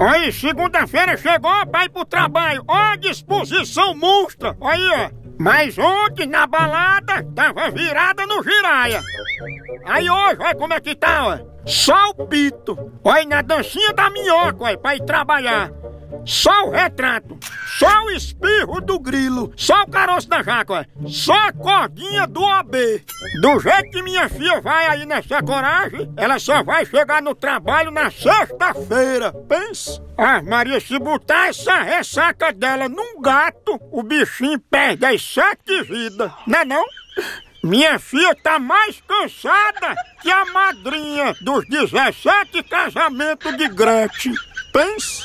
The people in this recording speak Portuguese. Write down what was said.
Aí, segunda-feira chegou ir pro trabalho. Ó disposição monstra. Aí, ó. Mas ontem na balada tava virada no giraia. Aí hoje, olha como é que tá, ó. Só o pito. Olha na dancinha da minhoca, olha, pra ir trabalhar. Só o retrato. Só o espirro do grilo. Só o caroço da jaca. Só a cordinha do OB. Do jeito que minha filha vai aí nessa coragem, ela só vai chegar no trabalho na sexta-feira. Pensa. Ah, Maria, se botar essa ressaca dela num gato, o bichinho perde as sete vidas. Não é não? Minha filha tá mais cansada que a madrinha dos 17 casamentos de Gretchen. Pensa.